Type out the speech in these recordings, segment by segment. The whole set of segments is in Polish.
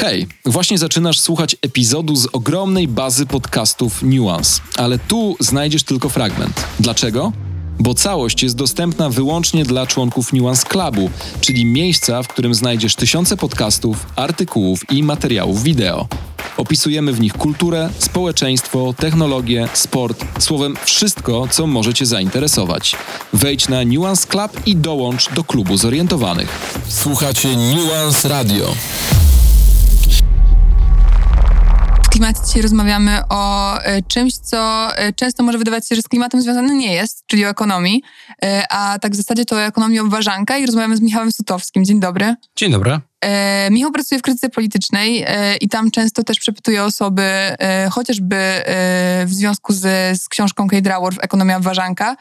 Hej, właśnie zaczynasz słuchać epizodu z ogromnej bazy podcastów Nuance, ale tu znajdziesz tylko fragment. Dlaczego? Bo całość jest dostępna wyłącznie dla członków Nuance Clubu, czyli miejsca, w którym znajdziesz tysiące podcastów, artykułów i materiałów wideo. Opisujemy w nich kulturę, społeczeństwo, technologię, sport, słowem wszystko, co może Cię zainteresować. Wejdź na Nuance Club i dołącz do klubu zorientowanych. Słuchacie Nuance Radio. Klimacie dzisiaj rozmawiamy o e, czymś, co e, często może wydawać się, że z klimatem związane nie jest, czyli o ekonomii, e, a tak w zasadzie to o ekonomii obważanka i rozmawiamy z Michałem Sutowskim. Dzień dobry. Dzień dobry. Michał pracuje w krytyce politycznej i tam często też przepytuje osoby, chociażby w związku z, z książką Kate Raworth Ekonomia obważanka.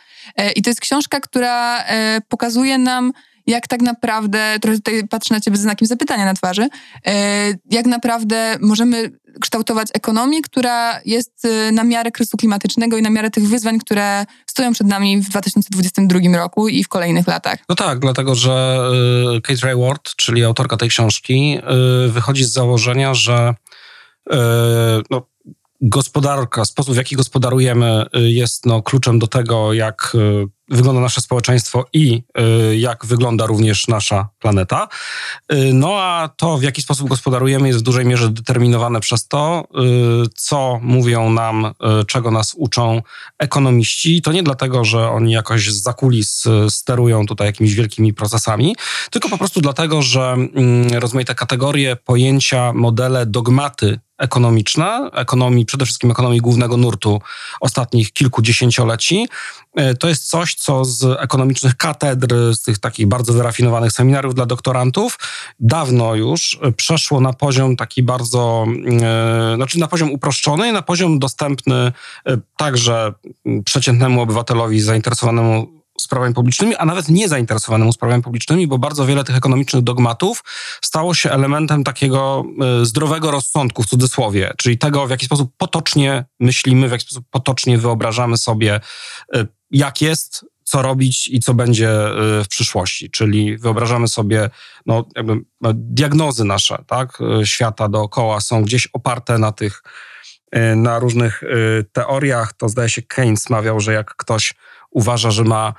I to jest książka, która pokazuje nam, jak tak naprawdę, trochę tutaj patrzę na ciebie z znakiem zapytania na twarzy, e, jak naprawdę możemy kształtować ekonomię, która jest e, na miarę kryzysu klimatycznego i na miarę tych wyzwań, które stoją przed nami w 2022 roku i w kolejnych latach. No tak, dlatego że y, Kate Raworth, czyli autorka tej książki, wychodzi z założenia, że no, gospodarka, sposób w jaki gospodarujemy jest no, kluczem do tego, jak wygląda nasze społeczeństwo i y, jak wygląda również nasza planeta. Y, no a to, w jaki sposób gospodarujemy, jest w dużej mierze determinowane przez to, y, co mówią nam, czego nas uczą ekonomiści. To nie dlatego, że oni jakoś z zakulis sterują tutaj jakimiś wielkimi procesami, tylko po prostu dlatego, że mm, rozmaite kategorie, pojęcia, modele, dogmaty ekonomiczne, ekonomii, przede wszystkim ekonomii głównego nurtu ostatnich kilku dziesięcioleci, to jest coś, co z ekonomicznych katedr, z tych takich bardzo wyrafinowanych seminariów dla doktorantów, dawno już przeszło na poziom taki bardzo, e, znaczy na poziom uproszczony i na poziom dostępny e, także przeciętnemu obywatelowi zainteresowanemu sprawami publicznymi, a nawet nie zainteresowanemu sprawami publicznymi, bo bardzo wiele tych ekonomicznych dogmatów stało się elementem takiego e, zdrowego rozsądku w cudzysłowie, czyli tego, w jaki sposób potocznie myślimy, w jaki sposób potocznie wyobrażamy sobie, jak jest, co robić i co będzie y, w przyszłości. Czyli wyobrażamy sobie, no, jakby no, diagnozy nasze, tak, y, świata dookoła są gdzieś oparte na tych, y, na różnych teoriach. To zdaje się Keynes mawiał, że jak ktoś uważa, że ma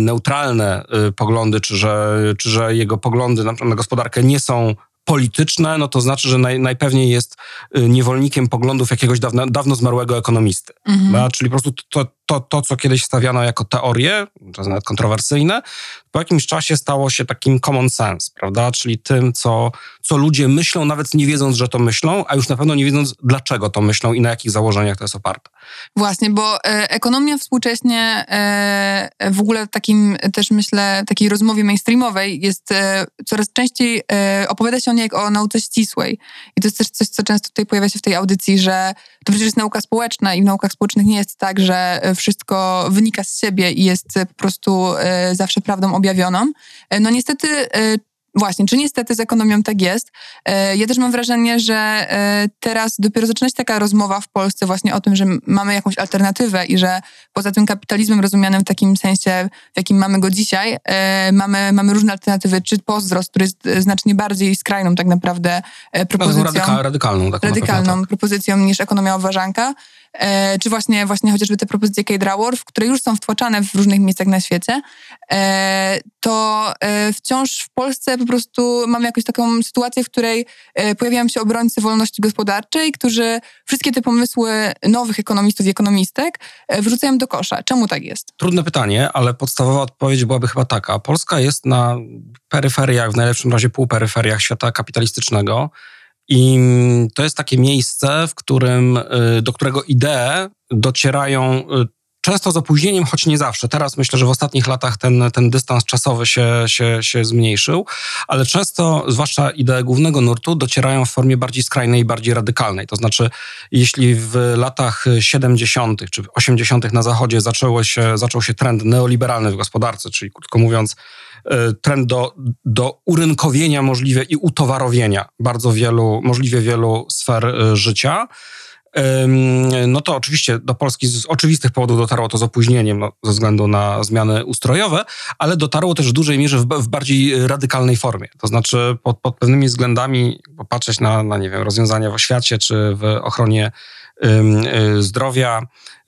neutralne poglądy, czy że, czy że jego poglądy na, na gospodarkę nie są polityczne, no to znaczy, że naj, najpewniej jest niewolnikiem poglądów jakiegoś dawno, dawno zmarłego ekonomisty. Mhm. No, czyli po prostu to, to, to, co kiedyś stawiano jako teorie, czasem nawet kontrowersyjne, po jakimś czasie stało się takim common sense, prawda? Czyli tym, co, co ludzie myślą, nawet nie wiedząc, że to myślą, a już na pewno nie wiedząc, dlaczego to myślą i na jakich założeniach to jest oparte. Właśnie, bo e, ekonomia współcześnie e, w ogóle takim też myślę, takiej rozmowie mainstreamowej jest e, coraz częściej e, opowiada się o niej jak o nauce ścisłej. I to jest też coś, co często tutaj pojawia się w tej audycji, że to przecież jest nauka społeczna i w naukach społecznych nie jest tak, że e, wszystko wynika z siebie i jest po prostu e, zawsze prawdą objawioną. E, no niestety Właśnie, czy niestety z ekonomią tak jest? Ja też mam wrażenie, że teraz dopiero zaczyna się taka rozmowa w Polsce właśnie o tym, że mamy jakąś alternatywę i że poza tym kapitalizmem rozumianym w takim sensie, w jakim mamy go dzisiaj, mamy, mamy różne alternatywy, czy pozdrost, który jest znacznie bardziej skrajną tak naprawdę propozycją. Radyka, radykalną. Tak radykalną tak. propozycją niż ekonomia obważanka. E, czy właśnie, właśnie chociażby te propozycje Kate Raworth, które już są wtłaczane w różnych miejscach na świecie, e, to e, wciąż w Polsce po prostu mamy jakąś taką sytuację, w której pojawiają się obrońcy wolności gospodarczej, którzy wszystkie te pomysły nowych ekonomistów i ekonomistek wrzucają do kosza. Czemu tak jest? Trudne pytanie, ale podstawowa odpowiedź byłaby chyba taka. Polska jest na peryferiach, w najlepszym razie półperyferiach świata kapitalistycznego. I to jest takie miejsce, w którym, y, do którego idee docierają y, często z opóźnieniem, choć nie zawsze. Teraz myślę, że w ostatnich latach ten, ten dystans czasowy się, się, się zmniejszył, ale często, zwłaszcza idee głównego nurtu, docierają w formie bardziej skrajnej i bardziej radykalnej. To znaczy, jeśli w latach 70. czy 80. na Zachodzie zaczęło się, zaczął się trend neoliberalny w gospodarce, czyli krótko mówiąc, E, trend do, do urynkowienia możliwie i utowarowienia bardzo wielu, możliwie wielu sfer e, życia, no to oczywiście do Polski z oczywistych powodów dotarło to z opóźnieniem no, ze względu na zmiany ustrojowe, ale dotarło też w dużej mierze w, w bardziej radykalnej formie. To znaczy pod, pod pewnymi względami popatrzeć na, na, nie wiem, rozwiązania w oświacie czy w ochronie y, zdrowia,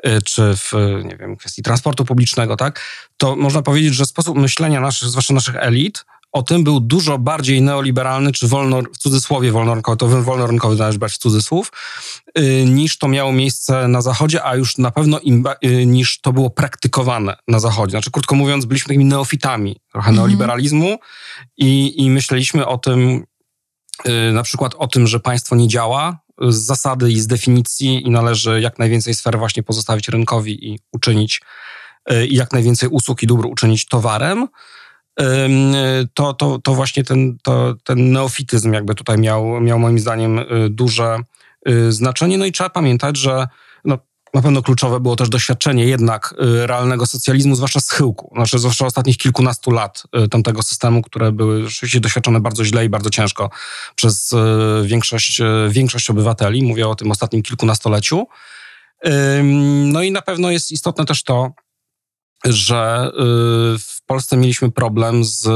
y, czy w, nie wiem, kwestii transportu publicznego, tak, to można powiedzieć, że sposób myślenia naszych, zwłaszcza naszych elit, o tym był dużo bardziej neoliberalny, czy wolno, w cudzysłowie wolnorynkowy, to wolnorynkowy należy brać w cudzysłów, y, niż to miało miejsce na Zachodzie, a już na pewno im, y, niż to było praktykowane na Zachodzie. Znaczy, krótko mówiąc, byliśmy takimi neofitami trochę mhm. neoliberalizmu i, i myśleliśmy o tym, y, na przykład o tym, że państwo nie działa z zasady i z definicji i należy jak najwięcej sfer właśnie pozostawić rynkowi i uczynić i jak najwięcej usług i dóbr uczynić towarem to, to, to właśnie ten, to, ten neofityzm jakby tutaj miał, miał moim zdaniem y, duże y, znaczenie. No i trzeba pamiętać, że no, na pewno kluczowe było też doświadczenie jednak y, realnego socjalizmu, zwłaszcza schyłku, znaczy zwłaszcza ostatnich kilkunastu lat tamtego systemu, które były rzeczywiście doświadczone bardzo źle i bardzo ciężko przez większość, większość obywateli. Mówię o tym ostatnim kilkunastoleciu. No i na pewno jest istotne też to, że w Polsce mieliśmy problem z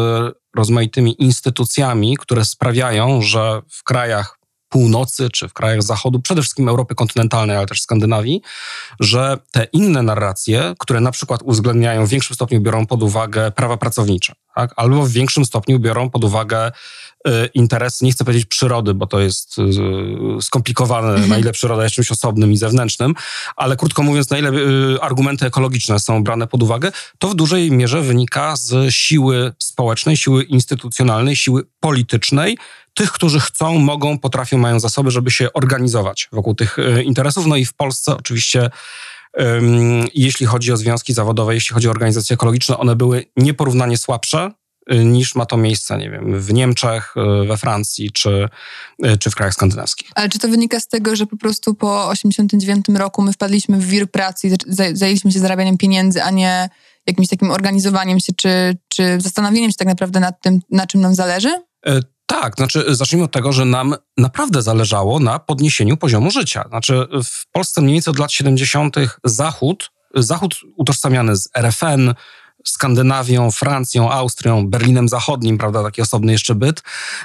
rozmaitymi instytucjami, które sprawiają, że w krajach północy czy w krajach zachodu, przede wszystkim Europy kontynentalnej, ale też Skandynawii, że te inne narracje, które na przykład uwzględniają w większym stopniu biorą pod uwagę prawa pracownicze, tak? albo w większym stopniu biorą pod uwagę y, interesy, nie chcę powiedzieć przyrody, bo to jest y, skomplikowane, mhm. na ile przyroda jest czymś osobnym i zewnętrznym, ale krótko mówiąc, na ile y, argumenty ekologiczne są brane pod uwagę, to w dużej mierze wynika z siły społecznej, siły instytucjonalnej, siły politycznej, tych, którzy chcą, mogą, potrafią, mają zasoby, żeby się organizować wokół tych interesów. No i w Polsce oczywiście jeśli chodzi o związki zawodowe, jeśli chodzi o organizacje ekologiczne, one były nieporównanie słabsze y, niż ma to miejsce, nie wiem, w Niemczech, y, we Francji czy, czy w krajach skandynawskich. Ale czy to wynika z tego, że po prostu po 89 roku my wpadliśmy w wir pracy i zajęliśmy się zarabianiem pieniędzy, a nie jakimś takim organizowaniem się, czy, czy zastanowieniem się tak naprawdę nad tym, na czym nam zależy? Tak, znaczy zacznijmy od tego, że nam naprawdę zależało na podniesieniu poziomu życia. Znaczy w Polsce mniej więcej od lat 70. Zachód, Zachód utożsamiany z RFN, Skandynawią, Francją, Austrią, Berlinem Zachodnim, prawda, taki osobny jeszcze byt,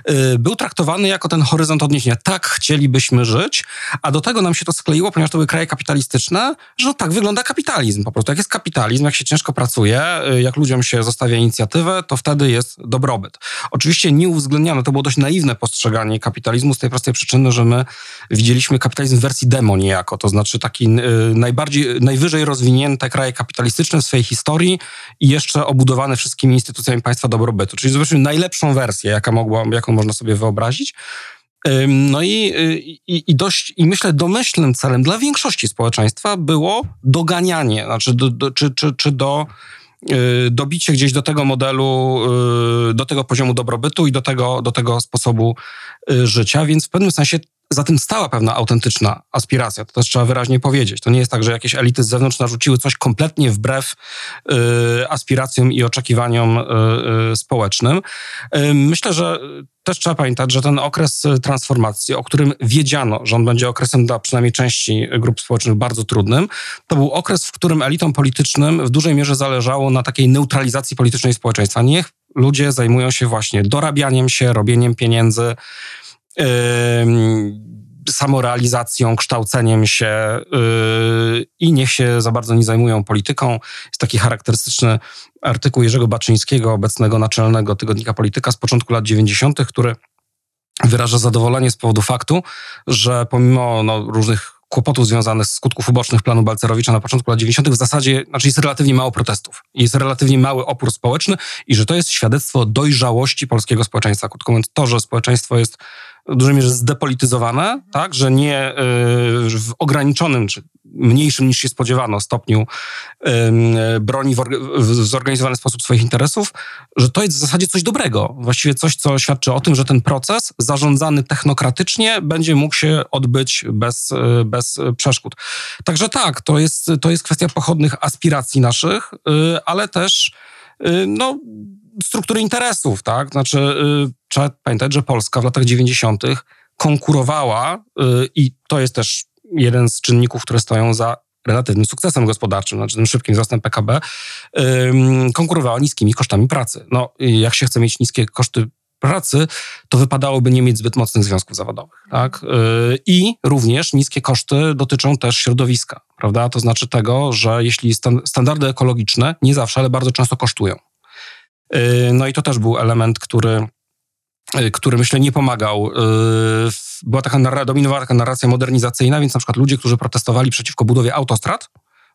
y, był traktowany jako ten horyzont odniesienia. Tak chcielibyśmy żyć, a do tego nam się to skleiło, ponieważ to były kraje kapitalistyczne, że tak wygląda kapitalizm. Po prostu jak jest kapitalizm, jak się ciężko pracuje, y, jak ludziom się zostawia inicjatywę, to wtedy jest dobrobyt. Oczywiście nie uwzględniano, to było dość naiwne postrzeganie kapitalizmu z tej prostej przyczyny, że my widzieliśmy kapitalizm w wersji demo niejako, to znaczy taki y, najbardziej, najwyżej rozwinięte kraje kapitalistyczne w swojej historii i jeszcze obudowane wszystkimi instytucjami państwa dobrobytu. Czyli zobaczmy najlepszą wersję, jaka mogła, jaką można sobie wyobrazić. No i, i, i, dość, i myślę, domyślnym celem dla większości społeczeństwa było doganianie, znaczy do, do, czy, czy, czy do y, dobicie gdzieś do tego modelu, y, do tego poziomu dobrobytu i do tego, do tego sposobu y, życia, więc w pewnym sensie za tym stała pewna autentyczna aspiracja. To też trzeba wyraźnie powiedzieć. To nie jest tak, że jakieś elity z zewnątrz narzuciły coś kompletnie wbrew y, aspiracjom i oczekiwaniom y, y, społecznym. Y, myślę, że też trzeba pamiętać, że ten okres transformacji, o którym wiedziano, że on będzie okresem dla przynajmniej części grup społecznych bardzo trudnym, to był okres, w którym elitom politycznym w dużej mierze zależało na takiej neutralizacji politycznej społeczeństwa. Niech ludzie zajmują się właśnie dorabianiem się, robieniem pieniędzy, samorealizacją, kształceniem się yy, i niech się za bardzo nie zajmują polityką. Jest taki charakterystyczny artykuł Jerzego Baczyńskiego, obecnego naczelnego tygodnika Polityka z początku lat 90., który wyraża zadowolenie z powodu faktu, że pomimo no, różnych kłopotów związanych z skutków ubocznych planu Balcerowicza na początku lat 90. w zasadzie znaczy jest relatywnie mało protestów. Jest relatywnie mały opór społeczny i że to jest świadectwo dojrzałości polskiego społeczeństwa. Krótko mówiąc, to, że społeczeństwo jest w dużej mierze zdepolityzowane, tak, że nie y, w ograniczonym, czy mniejszym niż się spodziewano stopniu broni w, w zorganizowany sposób swoich interesów, że to jest w zasadzie coś dobrego. Właściwie coś, co świadczy o tym, że ten proces zarządzany technokratycznie będzie mógł się odbyć bez, y, bez przeszkód. Także tak, to jest, to jest kwestia pochodnych aspiracji naszych, y, ale też no, struktury interesów, tak? Znaczy, y, trzeba pamiętać, że Polska w latach 90. konkurowała y, i to jest też jeden z czynników, które stoją za relatywnym sukcesem gospodarczym, znaczy tym szybkim wzrostem PKB, konkurowała niskimi kosztami pracy. No, jak się chce mieć niskie koszty pracy, to wypadałoby nie mieć zbyt mocnych związków zawodowych. Tak? Y, I również niskie koszty dotyczą też środowiska, prawda? To znaczy tego, że jeśli standardy ekologiczne nie zawsze, ale bardzo często kosztują. Y, no i to też był element, który, y, który myślę nie pomagał. Była taka dominowała taka narracja modernizacyjna, więc na przykład ludzie, którzy protestowali przeciwko budowie autostrad,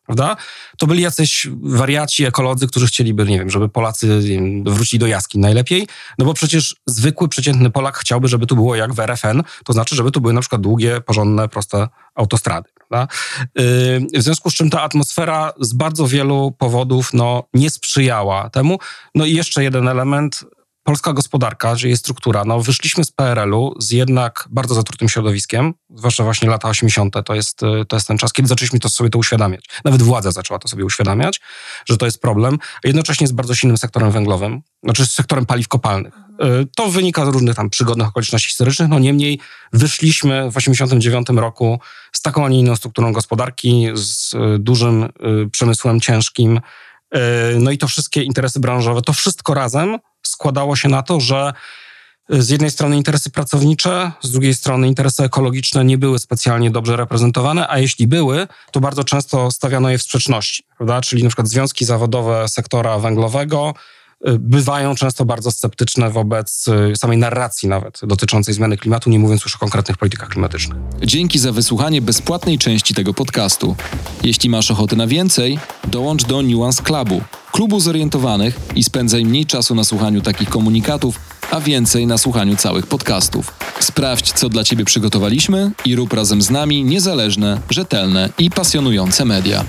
prawda? To byli jacyś wariaci, ekolodzy, którzy chcieliby, nie wiem, żeby Polacy wrócili do jaskiń najlepiej, no bo przecież zwykły, przeciętny Polak chciałby, żeby tu było jak w RFN, to znaczy, żeby tu były na przykład długie, porządne, proste autostrady, prawda? Yy, w związku z czym ta atmosfera z bardzo wielu powodów, no, nie sprzyjała temu. No i jeszcze jeden element, polska gospodarka, że jej struktura, no wyszliśmy z PRL-u z jednak bardzo zatrutym środowiskiem, zwłaszcza właśnie lata 80. to jest, y, to jest ten czas, kiedy zaczęliśmy to sobie to uświadamiać. Nawet władza zaczęła to sobie uświadamiać, że to jest problem, jednocześnie z bardzo silnym sektorem węglowym, znaczy z sektorem paliw kopalnych. Y, to wynika z różnych tam przygodnych okoliczności historycznych, no niemniej wyszliśmy w 89 roku z taką, a nie inną strukturą gospodarki, z y, dużym przemysłem ciężkim, no i to wszystkie interesy branżowe, to wszystko razem składało się na to, że z jednej strony interesy pracownicze, z drugiej strony interesy ekologiczne nie były specjalnie dobrze reprezentowane, a jeśli były, to bardzo często stawiano je w sprzeczności, prawda? Czyli na przykład związki zawodowe sektora węglowego y, bywają często bardzo sceptyczne wobec y, samej narracji nawet dotyczącej zmiany klimatu, nie mówiąc już o konkretnych politykach klimatycznych. Dzięki za wysłuchanie bezpłatnej części tego podcastu. Jeśli masz ochotę na więcej, dołącz do Nuance Clubu klubu zorientowanych i spędzaj mniej czasu na słuchaniu takich komunikatów, a więcej na słuchaniu całych podcastów. Sprawdź, co dla Ciebie przygotowaliśmy i rób razem z nami niezależne, rzetelne i pasjonujące media.